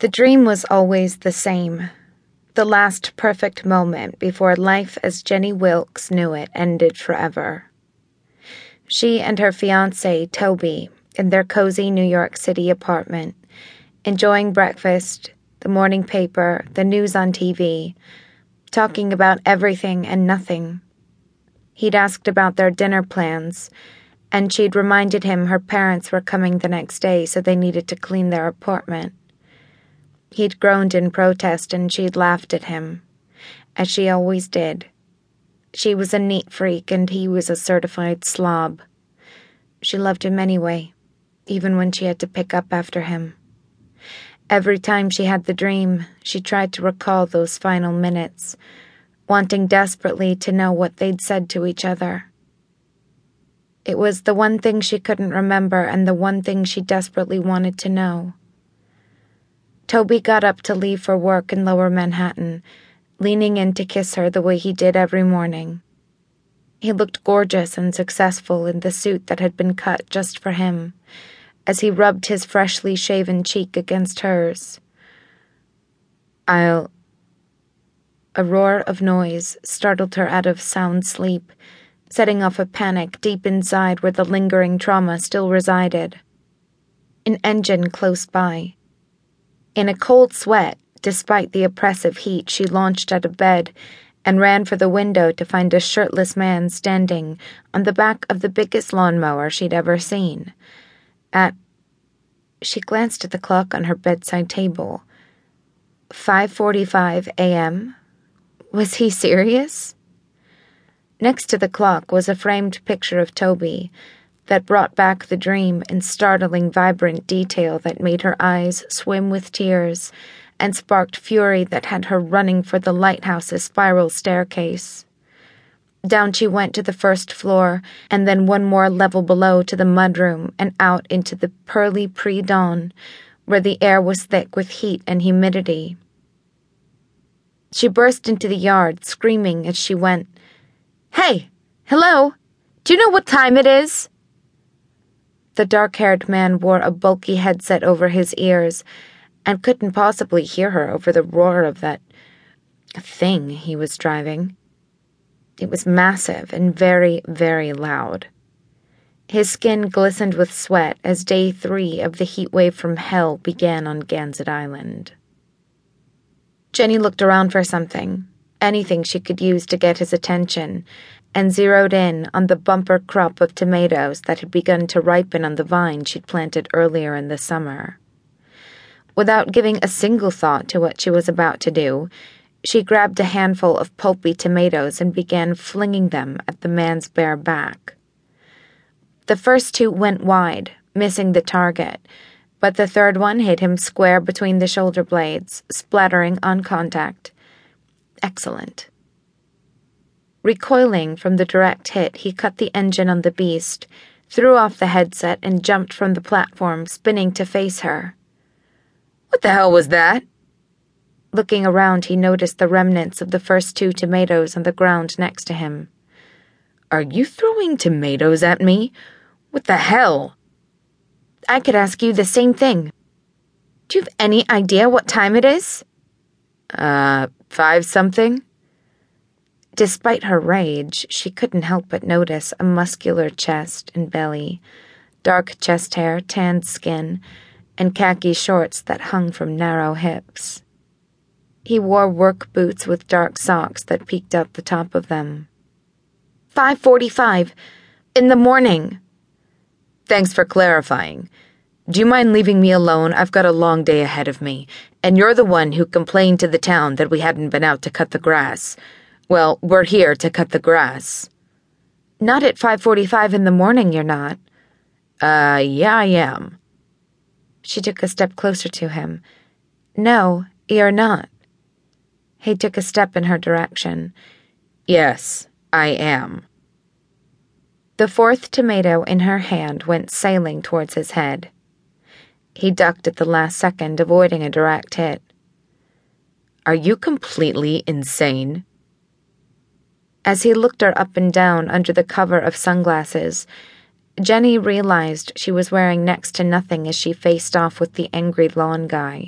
The dream was always the same. The last perfect moment before life as Jenny Wilks knew it ended forever. She and her fiance, Toby, in their cozy New York City apartment, enjoying breakfast, the morning paper, the news on TV, talking about everything and nothing. He'd asked about their dinner plans, and she'd reminded him her parents were coming the next day, so they needed to clean their apartment. He'd groaned in protest and she'd laughed at him, as she always did. She was a neat freak and he was a certified slob. She loved him anyway, even when she had to pick up after him. Every time she had the dream, she tried to recall those final minutes, wanting desperately to know what they'd said to each other. It was the one thing she couldn't remember and the one thing she desperately wanted to know. Toby got up to leave for work in lower Manhattan, leaning in to kiss her the way he did every morning. He looked gorgeous and successful in the suit that had been cut just for him, as he rubbed his freshly shaven cheek against hers. I'll. A roar of noise startled her out of sound sleep, setting off a panic deep inside where the lingering trauma still resided. An engine close by in a cold sweat, despite the oppressive heat, she launched out of bed and ran for the window to find a shirtless man standing on the back of the biggest lawnmower she'd ever seen. At she glanced at the clock on her bedside table. 5:45 a.m. Was he serious? Next to the clock was a framed picture of Toby that brought back the dream in startling, vibrant detail that made her eyes swim with tears and sparked fury that had her running for the lighthouse's spiral staircase. Down she went to the first floor, and then one more level below to the mudroom and out into the pearly pre dawn, where the air was thick with heat and humidity. She burst into the yard, screaming as she went, Hey! Hello! Do you know what time it is? The dark haired man wore a bulky headset over his ears and couldn't possibly hear her over the roar of that thing he was driving. It was massive and very, very loud. His skin glistened with sweat as day three of the heat wave from hell began on Gansett Island. Jenny looked around for something, anything she could use to get his attention, and zeroed in on the bumper crop of tomatoes that had begun to ripen on the vine she'd planted earlier in the summer. Without giving a single thought to what she was about to do, she grabbed a handful of pulpy tomatoes and began flinging them at the man's bare back. The first two went wide, missing the target, but the third one hit him square between the shoulder blades, splattering on contact. Excellent. Recoiling from the direct hit, he cut the engine on the beast, threw off the headset, and jumped from the platform, spinning to face her. What the hell was that? Looking around, he noticed the remnants of the first two tomatoes on the ground next to him. Are you throwing tomatoes at me? What the hell? I could ask you the same thing. Do you have any idea what time it is? Uh, five something? Despite her rage, she couldn't help but notice a muscular chest and belly, dark chest hair, tanned skin, and khaki shorts that hung from narrow hips. He wore work boots with dark socks that peeked out the top of them. 5:45 in the morning. Thanks for clarifying. Do you mind leaving me alone? I've got a long day ahead of me, and you're the one who complained to the town that we hadn't been out to cut the grass. Well, we're here to cut the grass. Not at 5:45 in the morning, you're not. Uh, yeah, I am. She took a step closer to him. No, you're not. He took a step in her direction. Yes, I am. The fourth tomato in her hand went sailing towards his head. He ducked at the last second, avoiding a direct hit. Are you completely insane? As he looked her up and down under the cover of sunglasses, Jenny realized she was wearing next to nothing as she faced off with the angry lawn guy.